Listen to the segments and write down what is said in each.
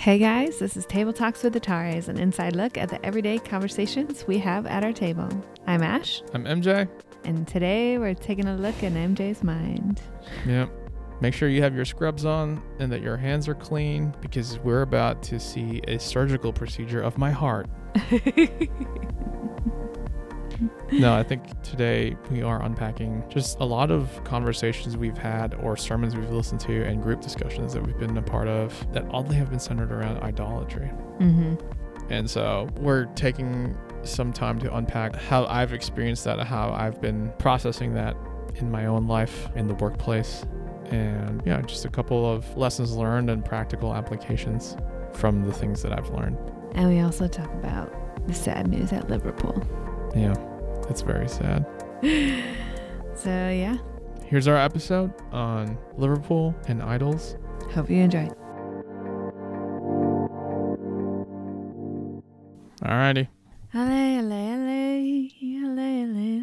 Hey guys, this is Table Talks with Atares, an inside look at the everyday conversations we have at our table. I'm Ash, I'm MJ. and today we're taking a look in MJ's mind. Yep. Make sure you have your scrubs on and that your hands are clean because we're about to see a surgical procedure of my heart. No, I think today we are unpacking just a lot of conversations we've had or sermons we've listened to and group discussions that we've been a part of that oddly have been centered around idolatry. mm-hmm. And so we're taking some time to unpack how I've experienced that, how I've been processing that in my own life, in the workplace, and yeah, just a couple of lessons learned and practical applications from the things that I've learned. And we also talk about the sad news at Liverpool. Yeah, it's very sad. So, yeah, Here's our episode on Liverpool and idols. hope you enjoy. Alrighty.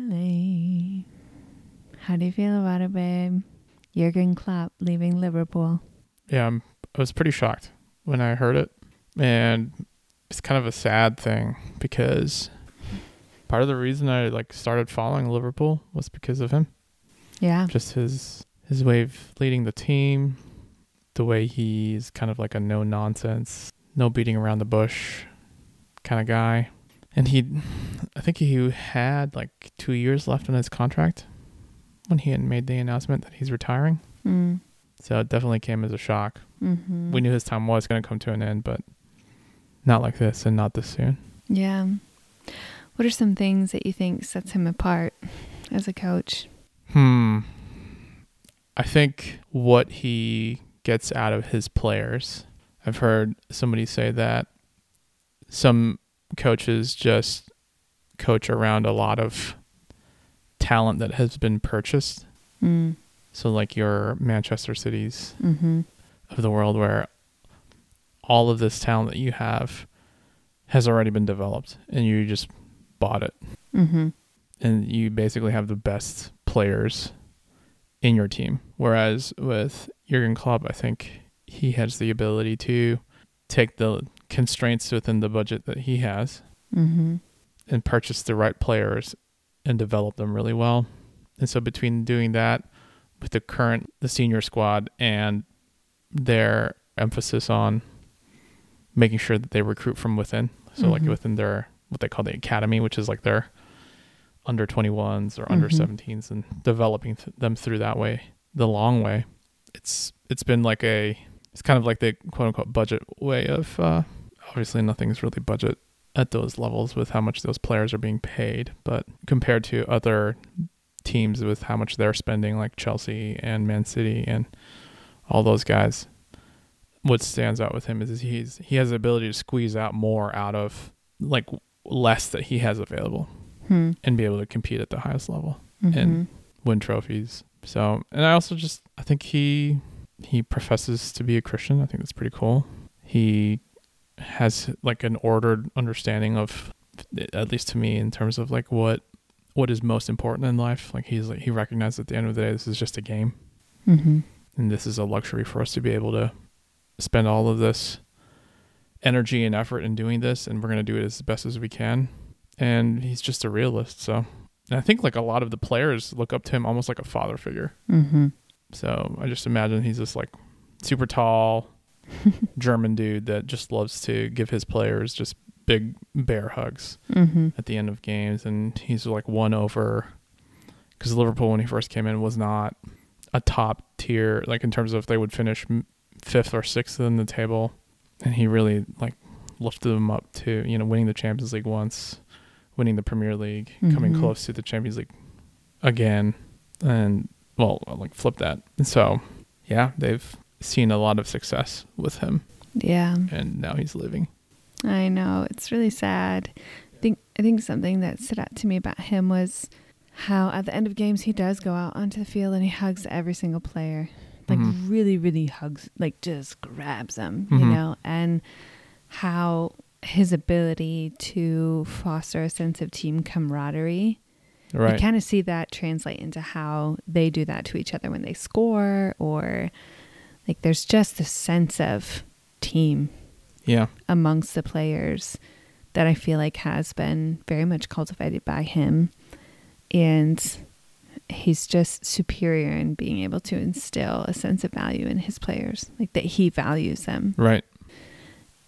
Alley. How do you feel about it, babe? Jurgen Klopp leaving Liverpool. Yeah, I'm, I was pretty shocked when I heard it. And it's kind of a sad thing because part of the reason I like started following Liverpool was because of him. Yeah. Just his his way of leading the team, the way he's kind of like a no nonsense, no beating around the bush kind of guy. And he I think he had like 2 years left on his contract when he had made the announcement that he's retiring. Mm. So it definitely came as a shock. Mm-hmm. We knew his time was going to come to an end, but not like this and not this soon. Yeah. What are some things that you think sets him apart as a coach? Hmm. I think what he gets out of his players. I've heard somebody say that some coaches just coach around a lot of talent that has been purchased. Mm. So like your Manchester Cities Mm-hmm. of the world where all of this talent that you have has already been developed and you just bought it. Mm-hmm. and you basically have the best players in your team. Whereas with Jurgen Klopp, I think he has the ability to take the constraints within the budget that he has Mm-hmm. and purchase the right players and develop them really well. And so between doing that with the current the senior squad and their emphasis on making sure that they recruit from within. So like Mhm. within their what they call the academy, which is like their under 21s or under Mhm. 17s and developing th- them through that way, the long way. It's it's been like a it's kind of like the quote unquote budget way of uh obviously nothing's really budget at those levels with how much those players are being paid, but compared to other teams with how much they're spending, like Chelsea and Man City and all those guys, what stands out with him is he's he has the ability to squeeze out more out of like less that he has available Hmm. and be able to compete at the highest level, Mm-hmm. And- win trophies. So, and I also just I think he he professes to be a Christian. I think that's pretty cool. He has like an ordered understanding of at least to me in terms of like what what is most important in life. Like he's like he recognizes at the end of the day this is just a game Mm-hmm. and this is a luxury for us to be able to spend all of this energy and effort in doing this and we're going to do it as best as we can. And he's just a realist so. And i think like a lot of the players look up to him almost like a father figure. Mm-hmm. so i just imagine he's this like super tall german dude that just loves to give his players just big bear hugs Mm-hmm. at the end of games, and he's like won over because Liverpool when he first came in was not a top tier like in terms of if they would finish fifth or sixth in the table, and he really like lifted them up to you know winning the Champions League once, winning the Premier League, coming Mhm. close to the Champions League again, and well like flip that. And so yeah, they've seen a lot of success with him, Yeah. and now he's leaving. I know it's really sad. I think I think something that stood out to me about him was how at the end of games he does go out onto the field and he hugs every single player, like Mhm. really, really hugs, like just grabs them, you Mhm. know, and how his ability to foster a sense of team camaraderie. You kind of see that translate into how they do that to each other when they score, or like there's just a sense of team Yeah. amongst the players that I feel like has been very much cultivated by him. And he's just superior in being able to instill a sense of value in his players, like that he values them. Right.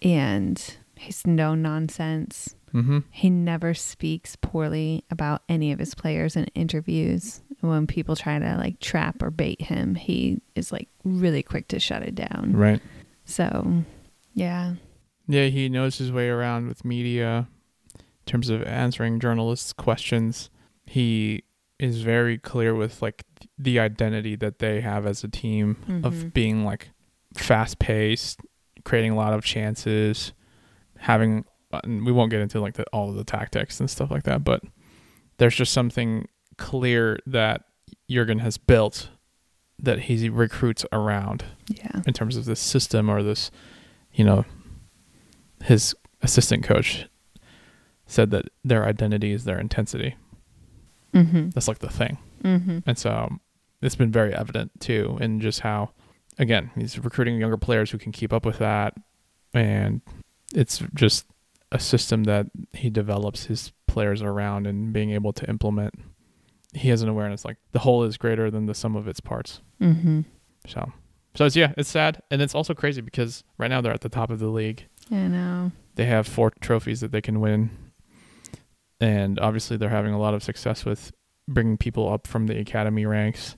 And he's no nonsense. Mm-hmm. He never speaks poorly about any of his players in interviews. When people try to like trap or bait him, he is like really quick to shut it down. Right. So, yeah. Yeah, he knows his way around with media in terms of answering journalists' questions. He is very clear with like the identity that they have as a team Mhm. of being like fast paced, creating a lot of chances, having and we won't get into like the, all of the tactics and stuff like that, but there's just something clear that Jurgen has built that he recruits around Yeah. in terms of this system or this, you know, his assistant coach said that their identity is their intensity. Mm-hmm. That's like the thing. Mm-hmm. And so it's been very evident too in just how, again, he's recruiting younger players who can keep up with that. And it's just a system that he develops his players around and being able to implement. He has an awareness like the whole is greater than the sum of its parts. Mm-hmm. So, so it's, yeah, it's sad. And it's also crazy because right now they're at the top of the league. I know. They have four trophies that they can win. And obviously, they're having a lot of success with bringing people up from the academy ranks.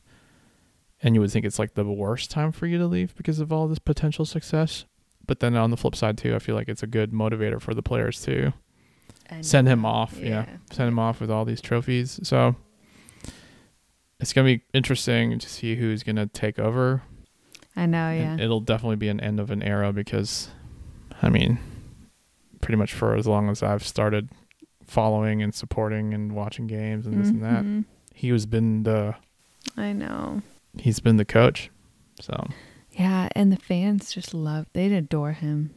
And you would think it's like the worst time for you to leave because of all this potential success. But then on the flip side, too, I feel like it's a good motivator for the players to send him off. Yeah. Send him off with all these trophies. So it's going to be interesting to see who's going to take over I know. Yeah. and it'll definitely be an end of an era because, I mean, pretty much for as long as I've started following and supporting and watching games and this and that, Mhm. he has been the I know. he's been the coach. So Yeah, and the fans just love. they'd adore him.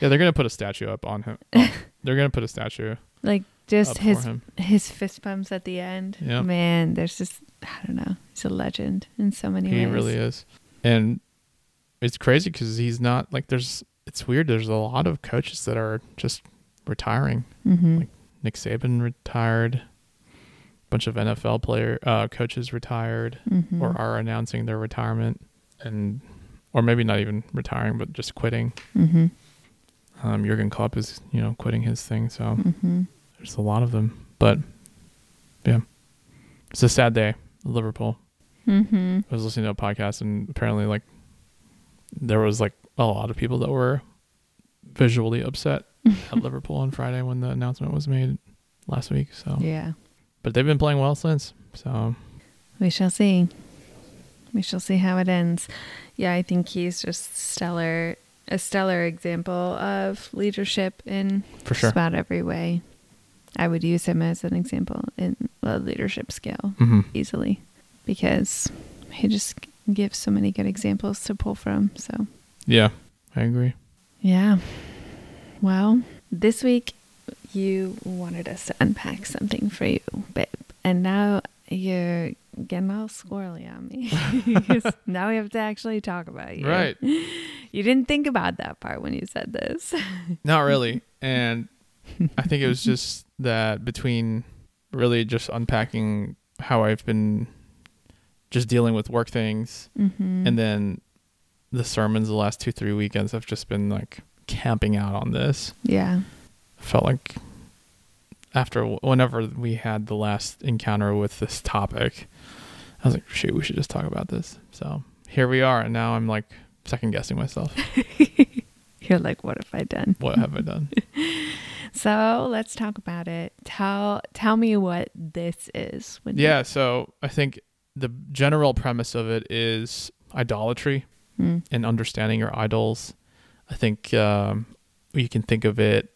yeah, they're gonna put a statue up on him. Oh, they're gonna put a statue Like just his his fist bumps at the end. Yep. Man, there's just I don't know. He's a legend in so many He ways. He really is, and it's crazy because he's not like there's. It's weird. There's a lot of coaches that are just retiring. Mm-hmm. Like- Nick Saban retired. A bunch of NFL player uh, coaches retired. mm-hmm. or are announcing their retirement and or maybe not even retiring but just quitting mm-hmm. um jurgen klopp is you know quitting his thing so Mm-hmm. there's a lot of them but yeah it's a sad day liverpool Mm-hmm. i was listening to a podcast and apparently like there was like a lot of people that were visually upset at liverpool on friday when the announcement was made last week so Yeah. but they've been playing well since so We shall see. We shall see how it ends. Yeah, I think he's just stellar, a stellar example of leadership in for just sure about every way. I would use him as an example in a leadership skill hmm easily because he just gives so many good examples to pull from. So, yeah i agree yeah. Well, this week you wanted us to unpack something for you, babe. And now you're getting all squirrely on me. now we have to actually talk about you. right You didn't think about that part when you said this. Not really. And I think it was just that between really just unpacking how I've been just dealing with work things Mm-hmm. and then the sermons the last two, three weekends have just been like camping out on this. yeah. Felt like after whenever we had the last encounter with this topic, I was like, shoot, we should just talk about this. So here we are. And now I'm like second guessing myself. You're like, what have I done? What have I done? So let's talk about it. Tell tell me what this is. When Yeah, so I think the general premise of it is idolatry Mm, and understanding your idols. I think um, you can think of it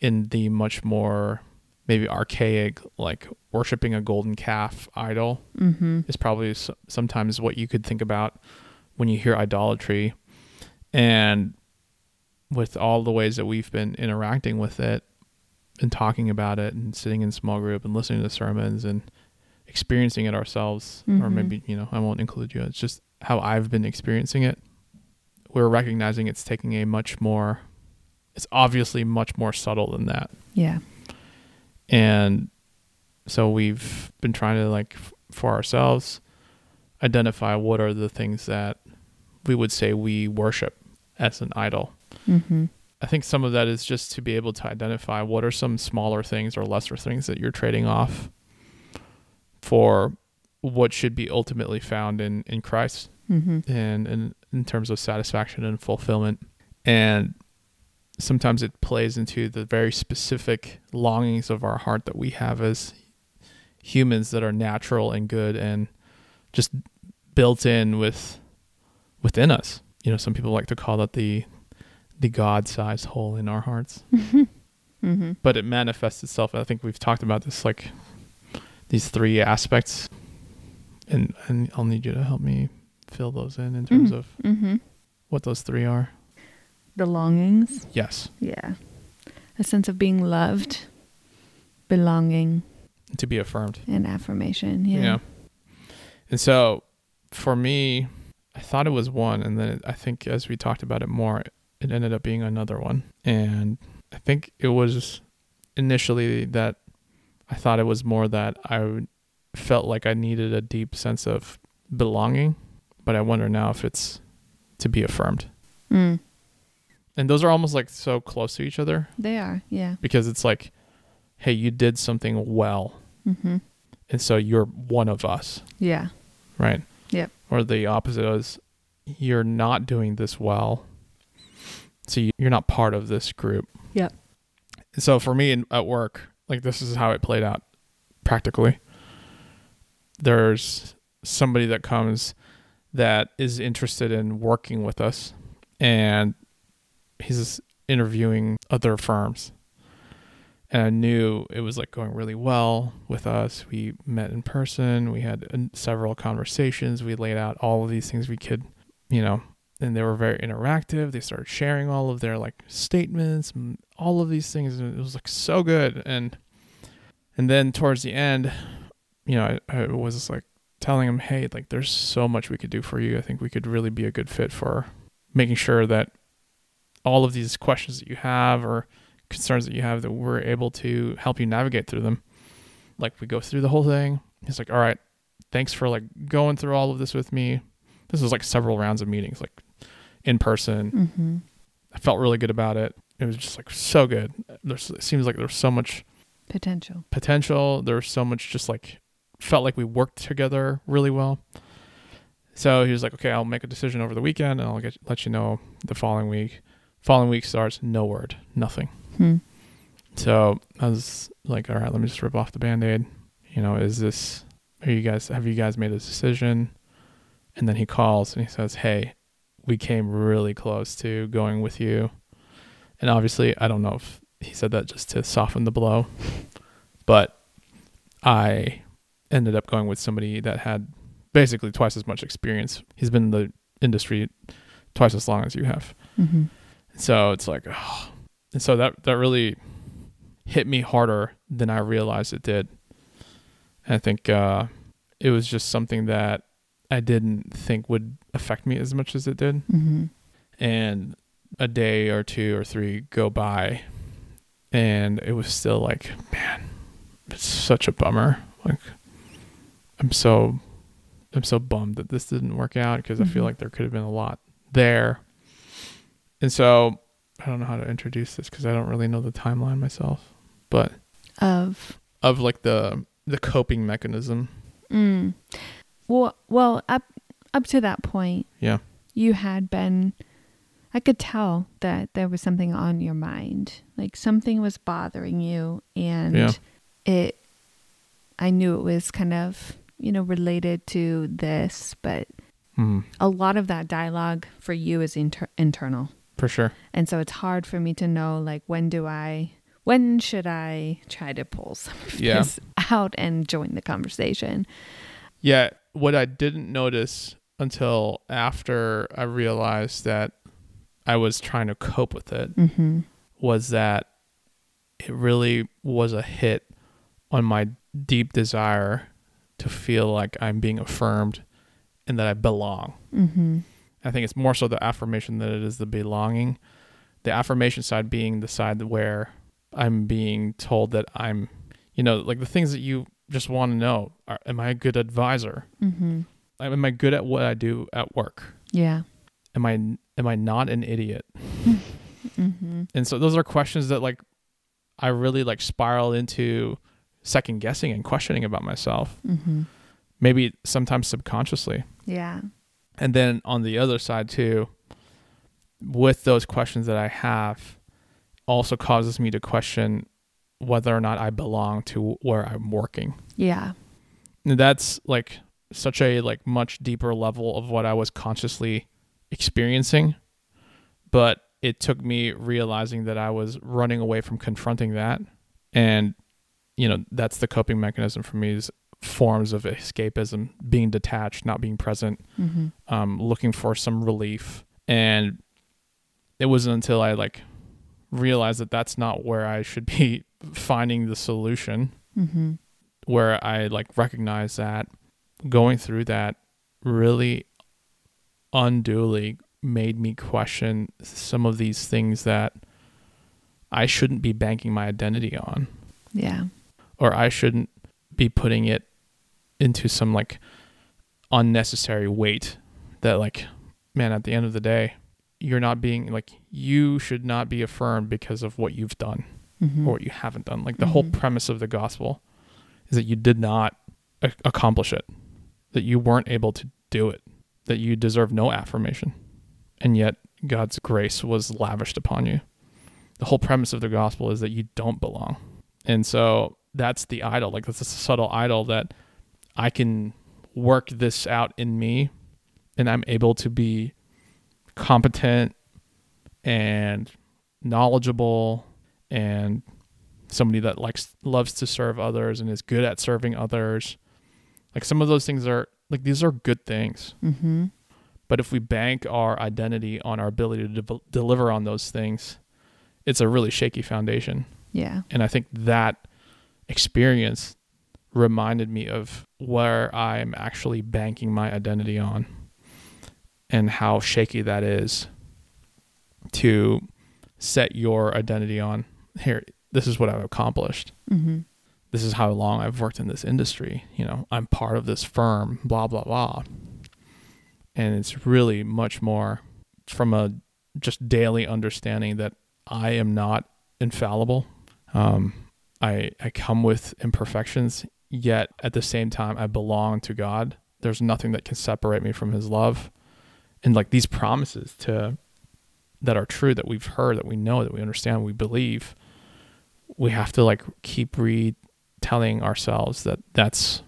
in the much more maybe archaic, like worshiping a golden calf idol mm-hmm. is probably s- sometimes what you could think about when you hear idolatry. And with all the ways that we've been interacting with it and talking about it and sitting in small group and listening to sermons and experiencing it ourselves, or Mhm. maybe, you know, I won't include you. It's just how I've been experiencing it. We're recognizing it's taking a much more it's obviously much more subtle than that. Yeah. And so we've been trying to like f- for ourselves identify what are the things that we would say we worship as an idol. Mm-hmm. I think some of that is just to be able to identify what are some smaller things or lesser things that you're trading off for what should be ultimately found in in Christ Mm-hmm. and in, in terms of satisfaction and fulfillment. And sometimes it plays into the very specific longings of our heart that we have as humans that are natural and good and just built in with within us. You know, some people like to call that the the God-sized hole in our hearts. Mm-hmm. But it manifests itself. I think we've talked about this like these three aspects and and I'll need you to help me fill those in in terms Mhm. of Mm-hmm. what those three are. The longings. Yes. Yeah. A sense of being loved, belonging, To be affirmed. and affirmation. Yeah. yeah. And so for me, I thought it was one. And then I think as we talked about it more, it ended up being another one. And I think it was initially that I thought it was more that I felt like I needed a deep sense of belonging. But I wonder now if it's to be affirmed. Mm. And those are almost like so close to each other They are. Yeah. because it's like, hey, you did something well. Mm-hmm. And so you're one of us. Yeah. right? Yep. Or the opposite is you're not doing this well, so you- you're not part of this group. Yep. So for me in, at work, like this is how it played out practically. There's somebody that comes that is interested in working with us, and he's interviewing other firms. And I knew it was like going really well with us. We met in person. We had uh, several conversations. We laid out all of these things we could, you know, and they were very interactive. They started sharing all of their like statements, and all of these things. And it was like so good. And and then towards the end, you know, I, I was like telling him, hey, like there's so much we could do for you. I think we could really be a good fit for making sure that all of these questions that you have or concerns that you have that we're able to help you navigate through them. Like we go through the whole thing. He's like, all right, thanks for like going through all of this with me. This was like several rounds of meetings, like in person. Mm-hmm. I felt really good about it. It was just like so good. There's it seems like there's so much Potential. potential. There's so much just like felt like we worked together really well. So he was like, okay, I'll make a decision over the weekend and I'll get let you know the following week. Following week starts, no word, nothing. Hmm. So I was like, all right, let me just rip off the band aid. You know, is this, are you guys, have you guys made a decision? And then he calls and he says, hey, we came really close to going with you. And obviously, I don't know if he said that just to soften the blow, but I ended up going with somebody that had basically twice as much experience. He's been in the industry twice as long as you have. Mm-hmm. So it's like, oh. and so that that really hit me harder than I realized it did. And I think uh, it was just something that I didn't think would affect me as much as it did. Mm-hmm. And a day or two or three go by, and it was still like, man, it's such a bummer. Like, I'm so, I'm so bummed that this didn't work out because I feel Mhm. like there could have been a lot there. And so I don't know how to introduce this because I don't really know the timeline myself, but Of of like the the coping mechanism. mm. well, well, up up to that point, Yeah. you had been. I could tell that there was something on your mind, like something was bothering you, and Yeah. it. I knew it was kind of you know related to this, but Hmm. a lot of that dialogue for you is inter- internal. For sure. And so it's hard for me to know like when do I when should I try to pull some of Yeah. this out and join the conversation. Yeah, what I didn't notice until after I realized that I was trying to cope with it Mm-hmm. was that it really was a hit on my deep desire to feel like I'm being affirmed and that I belong. Mm-hmm. I think it's more so the affirmation than it is the belonging. the affirmation side being the side where I'm being told that I'm, you know, like the things that you just want to know. Are, am I a good advisor? Mm-hmm. Am I good at what I do at work? Yeah. Am I am I not an idiot? Mm-hmm. And so those are questions that like I really like spiral into second guessing and questioning about myself. Mm-hmm. Maybe sometimes subconsciously. Yeah. And then on the other side too, with those questions that I have, also causes me to question whether or not I belong to where I'm working. Yeah. And that's like such a like much deeper level of what I was consciously experiencing. But it took me realizing that I was running away from confronting that. And, you know, that's the coping mechanism for me is forms of escapism, being detached, not being present, Mm-hmm. um, looking for some relief. And it wasn't until I like realized that that's not where I should be finding the solution, Mm-hmm. where I like recognize that going through that really unduly made me question some of these things that I shouldn't be banking my identity on Yeah. Or I shouldn't be putting it into some like unnecessary weight that like man at the end of the day you're not being like you should not be affirmed because of what you've done Mm-hmm. or what you haven't done like the whole Mhm. premise of the gospel is that you did not a- accomplish it that you weren't able to do it that you deserve no affirmation and yet God's grace was lavished upon you the whole premise of the gospel is that you don't belong and so that's the idol like that's a subtle idol that i can work this out in me and i'm able to be competent and knowledgeable and somebody that likes loves to serve others and is good at serving others like some of those things are like these are good things Mm-hmm. but if we bank our identity on our ability to de- deliver on those things it's a really shaky foundation Yeah. and I think that experience reminded me of where I'm actually banking my identity on and how shaky that is to set your identity on. Here, this is what I've accomplished. Mm-hmm. This is how long I've worked in this industry. You know, I'm part of this firm, blah, blah, blah. And it's really much more from a just daily understanding that I am not infallible. Um, I I come with imperfections, yet at the same time I belong to God. There's nothing that can separate me from His love, and like these promises to that are true that we've heard, that we know, that we understand, we believe. We have to like keep retelling ourselves that that's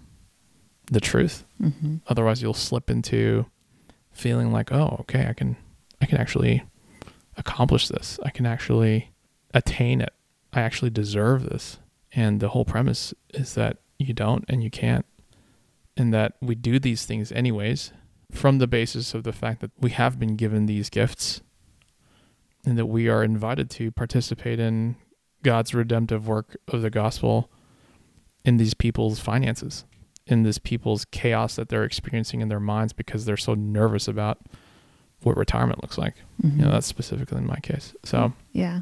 the truth. Mm-hmm. Otherwise, you'll slip into feeling like, oh, okay, I can I can actually accomplish this. I can actually attain it. I actually deserve this. And the whole premise is that you don't and you can't. And that we do these things anyways from the basis of the fact that we have been given these gifts and that we are invited to participate in God's redemptive work of the gospel in these people's finances, in this people's chaos that they're experiencing in their minds because they're so nervous about what retirement looks like. Mm-hmm. You know, that's specifically in my case. So, yeah.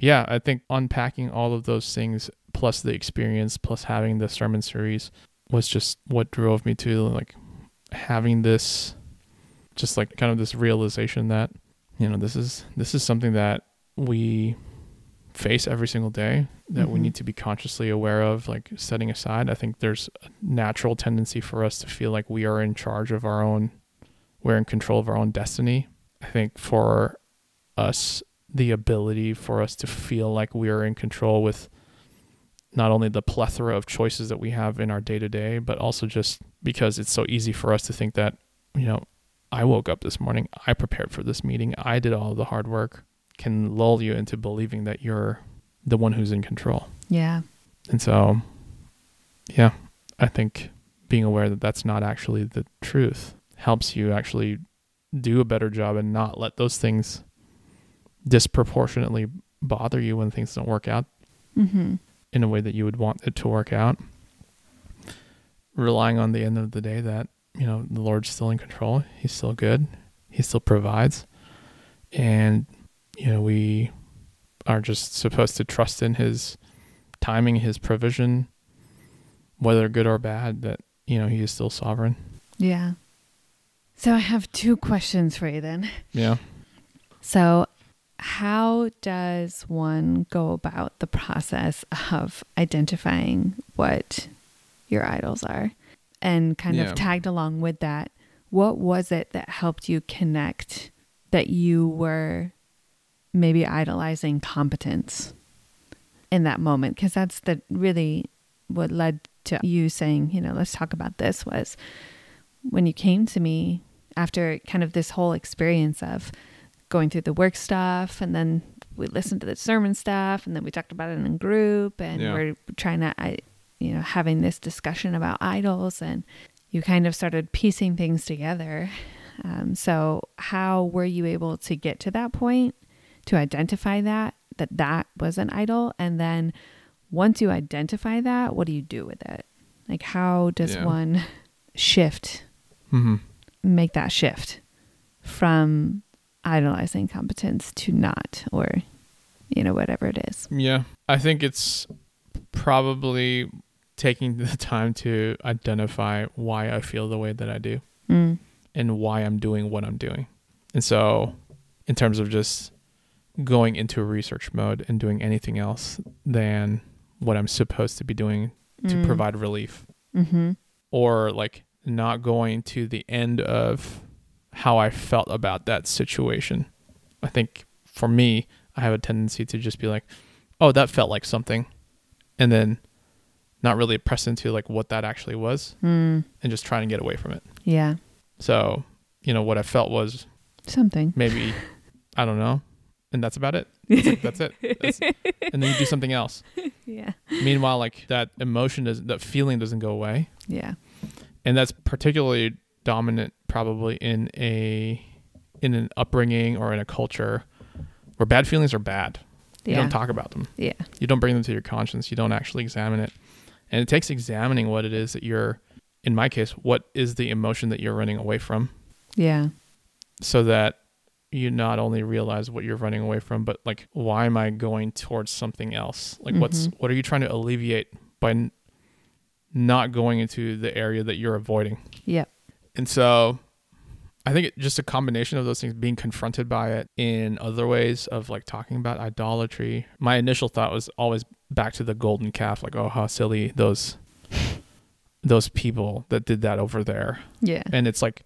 Yeah, I think unpacking all of those things plus the experience plus having the sermon series was just what drove me to like having this just like kind of this realization that you know this is this is something that we face every single day that we Mhm. need to be consciously aware of like setting aside i think there's a natural tendency for us to feel like we are in charge of our own we're in control of our own destiny i think for us the ability for us to feel like we are in control with not only the plethora of choices that we have in our day to day, but also just because it's so easy for us to think that, you know, I woke up this morning, I prepared for this meeting, I did all the hard work, can lull you into believing that you're the one who's in control. Yeah. And so, yeah, I think being aware that that's not actually the truth helps you actually do a better job and not let those things disproportionately bother you when things don't work out Mm-hmm. in a way that you would want it to work out. Relying on the end of the day that, you know, the Lord's still in control. He's still good. He still provides. And, you know, we are just supposed to trust in his timing, his provision, whether good or bad, that, you know, he is still sovereign. Yeah. So I have two questions for you then. Yeah. So, how does one go about the process of identifying what your idols are? And kind Yeah. of tagged along with that, what was it that helped you connect that you were maybe idolizing competence in that moment? Because that's the really what led to you saying, you know, let's talk about this was when you came to me after kind of this whole experience of going through the work stuff and then we listened to the sermon stuff and then we talked about it in group and Yeah. we're trying to I, you know having this discussion about idols and you kind of started piecing things together um, so how were you able to get to that point to identify that that that was an idol and then once you identify that what do you do with it like how does Yeah. one shift Mm-hmm. make that shift from idolizing competence to not or you know whatever it is Yeah. I think it's probably taking the time to identify why I feel the way that I do mm. and why I'm doing what I'm doing. And so, in terms of just going into a research mode and doing anything else than what I'm supposed to be doing to Mm. provide relief, mm-hmm. or like not going to the end of how I felt about that situation. I think for me, I have a tendency to just be like, oh, that felt like something. And then not really press into like what that actually was mm. and just trying to get away from it. yeah So, you know, what I felt was something maybe, I don't know. And that's about it. Like, that's it. That's- and then you do something else. yeah Meanwhile, like that emotion doesn't, that feeling doesn't go away. yeah and that's particularly dominant probably in a in an upbringing or in a culture where bad feelings are bad. You don't talk about them. Yeah. You don't bring them to your conscience. You don't actually examine it. And it takes examining what it is that you're in my case what is the emotion that you're running away from. Yeah. So that you not only realize what you're running away from but like why am i going towards something else? Like what's Mhm. what are you trying to alleviate by n- not going into the area that you're avoiding? Yep and so I think it, just a combination of those things being confronted by it in other ways of like talking about idolatry. My initial thought was always back to the golden calf, like, oh, how silly those those people that did that over there. yeah And it's like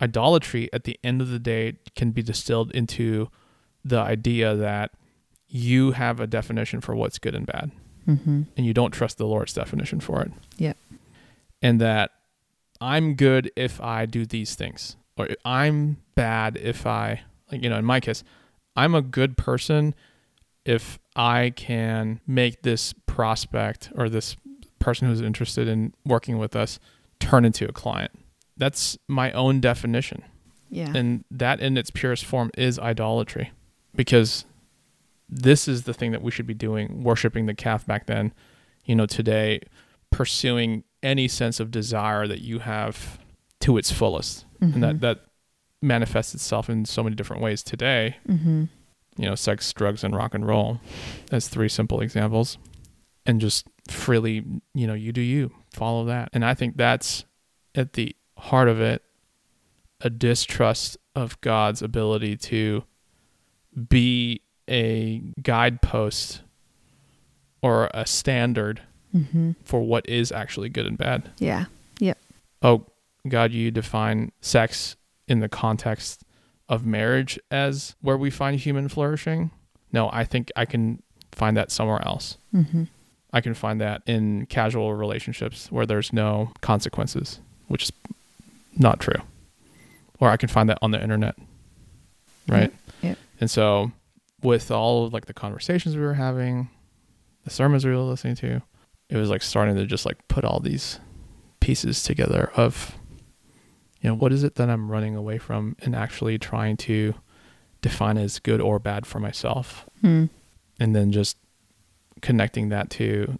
idolatry at the end of the day can be distilled into the idea that you have a definition for what's good and bad mm-hmm. and you don't trust the Lord's definition for it. Yeah. And that I'm good if I do these things, or I'm bad if I, like, you know, in my case, I'm a good person if I can make this prospect or this person who's interested in working with us turn into a client. That's my own definition. yeah And that in its purest form is idolatry because this is the thing that we should be doing, worshiping the calf back then, you know, today, pursuing any sense of desire that you have to its fullest. And Mhm. that, that manifests itself in so many different ways today, mm-hmm. you know, sex, drugs, and rock and roll as three simple examples. And just freely, you know, you do you, follow that. And I think that's at the heart of it a distrust of God's ability to be a guidepost or a standard Mm-hmm. for what is actually good and bad. yeah Yep. Oh, God, you define sex in the context of marriage as where we find human flourishing. No, I think I can find that somewhere else. mm-hmm. I can find that in casual relationships where there's no consequences, which is not true. Or I can find that on the internet. Right? Yep. And so with all of like the conversations we were having, the sermons we were listening to, it was like starting to just like put all these pieces together of you know, what is it that I'm running away from and actually trying to define as good or bad for myself Mm. and then just connecting that to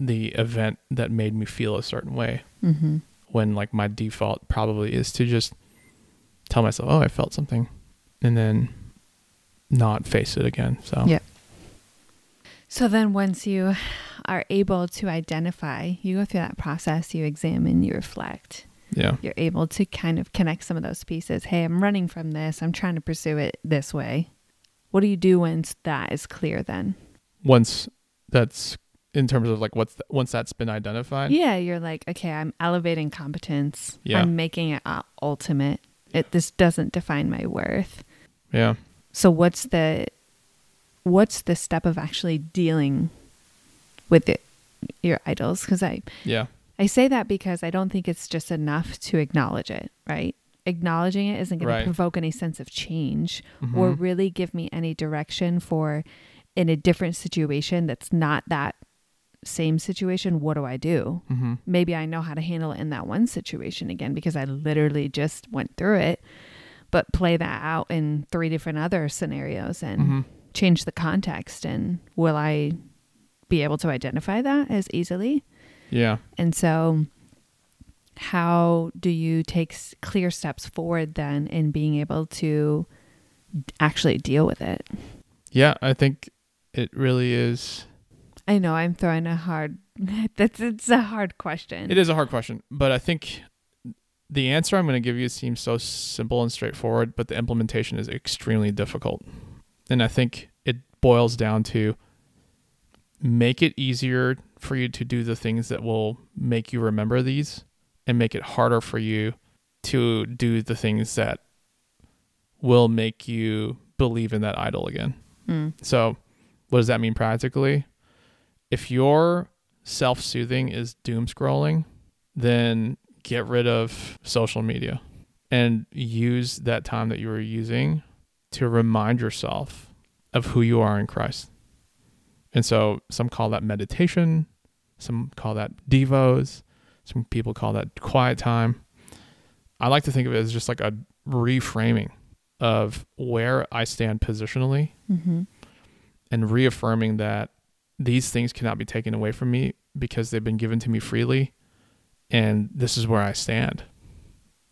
the event that made me feel a certain way Mm-hmm. when like my default probably is to just tell myself oh i felt something and then not face it again. So Yeah. So then once you are able to identify, you go through that process, you examine, you reflect. yeah. You're able to kind of connect some of those pieces. Hey, I'm running from this. I'm trying to pursue it this way. What do you do once that is clear then? Once that's in terms of like what's once that's been identified. Yeah, you're like, okay, I'm elevating competence. Yeah. I'm making it ultimate. It this doesn't define my worth. Yeah. So what's the what's the step of actually dealing with it, your idols? Because I Yeah. I say that because I don't think it's just enough to acknowledge it, right? Acknowledging it isn't going Right. to provoke any sense of change or Mhm. really give me any direction for in a different situation that's not that same situation. What do I do? Mhm. maybe I know how to handle it in that one situation again because I literally just went through it, but play that out in three different other scenarios and Mhm. change the context. And will I be able to identify that as easily? Yeah. And so, how do you take clear steps forward then in being able to actually deal with it? Yeah. I think it really is. I know I'm throwing a hard. That's it's a hard question. It is a hard question, but I think the answer I'm going to give you seems so simple and straightforward, but the implementation is extremely difficult. And I think it boils down to make it easier for you to do the things that will make you remember these and make it harder for you to do the things that will make you believe in that idol again. Mm. So, what does that mean practically? If your self soothing is doom scrolling, then get rid of social media and use that time that you are using to remind yourself of who you are in Christ. And so, some call that meditation, some call that devos, some people call that quiet time. I like to think of it as just like a reframing of where I stand positionally hmm and reaffirming that these things cannot be taken away from me because they've been given to me freely and this is where I stand.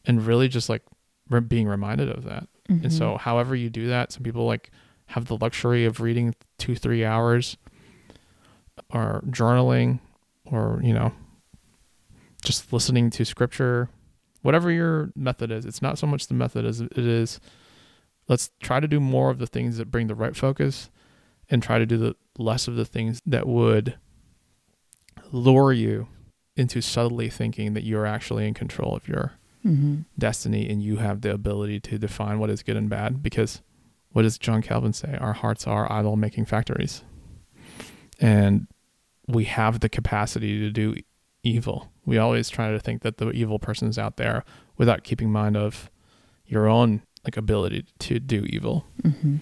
And really just like re- being reminded of that. And so however you do that, some people like have the luxury of reading 2 3 hours or journaling or, you know, just listening to scripture, whatever your method is. It's not so much the method as it is let's try to do more of the things that bring the right focus and try to do the less of the things that would lure you into subtly thinking that you're actually in control of your hmm destiny and you have the ability to define what is good and bad because what does John Calvin say? Our hearts are idol making factories. And we have the capacity to do evil. We always try to think that the evil person is out there without keeping mind of your own like ability to do evil. hmm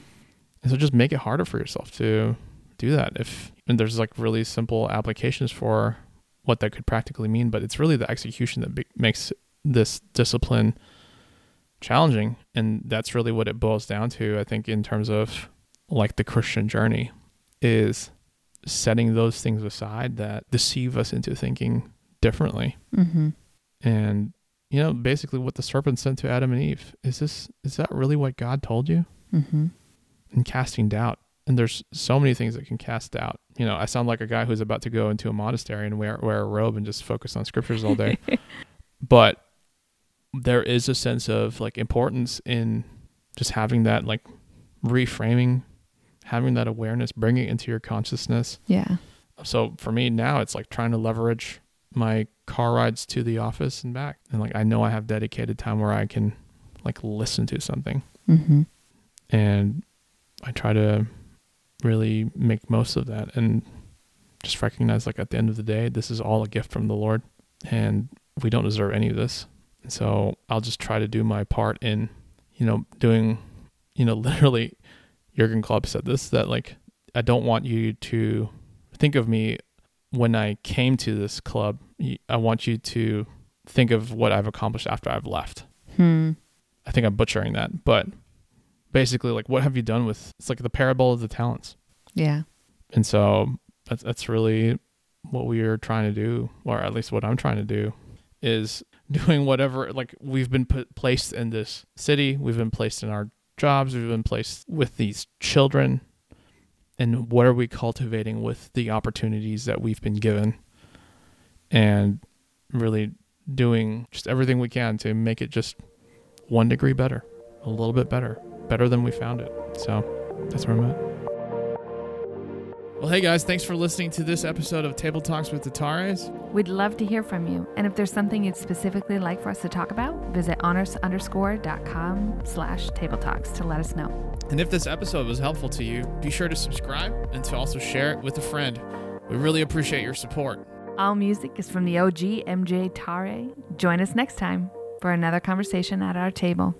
And so just make it harder for yourself to do that. If and there's like really simple applications for what that could practically mean, but it's really the execution that be- makes this discipline challenging, and that's really what it boils down to. I think in terms of like the Christian journey is setting those things aside that deceive us into thinking differently hmm and you know basically what the serpent said to adam and eve is this is that really what god told you hmm and casting doubt. And there's so many things that can cast doubt. You know, I sound like a guy who's about to go into a monastery and wear wear a robe and just focus on scriptures all day. but there is a sense of like importance in just having that like reframing, having that awareness, bringing it into your consciousness. Yeah. So for me now, it's like trying to leverage my car rides to the office and back. And like I know I have dedicated time where I can like listen to something hmm and I try to really make most of that and just recognize like at the end of the day this is all a gift from the Lord and we don't deserve any of this. So I'll just try to do my part in you know doing you know literally Jurgen Klopp said this that like I don't want you to think of me when I came to this club I want you to think of what I've accomplished after I've left. Hmm. I think I'm butchering that, but basically, like, what have you done with? It's like the parable of the talents, Yeah. and so that's that's really what we are trying to do, or at least what I'm trying to do, is doing whatever. Like we've been put placed in this city, we've been placed in our jobs we've been placed with these children and what are we cultivating with the opportunities that we've been given and really doing just everything we can to make it just one degree better a little bit better better than we found it so that's where i'm at well hey guys thanks for listening to this episode of table talks with the tares We'd love to hear from you. And if there's something you'd specifically like for us to talk about, visit honest underscore dot com slash table talks to let us know. And if this episode was helpful to you, be sure to subscribe and to also share it with a friend. We really appreciate your support. All music is from the OG MJ Tare. Join us next time for another conversation at our table.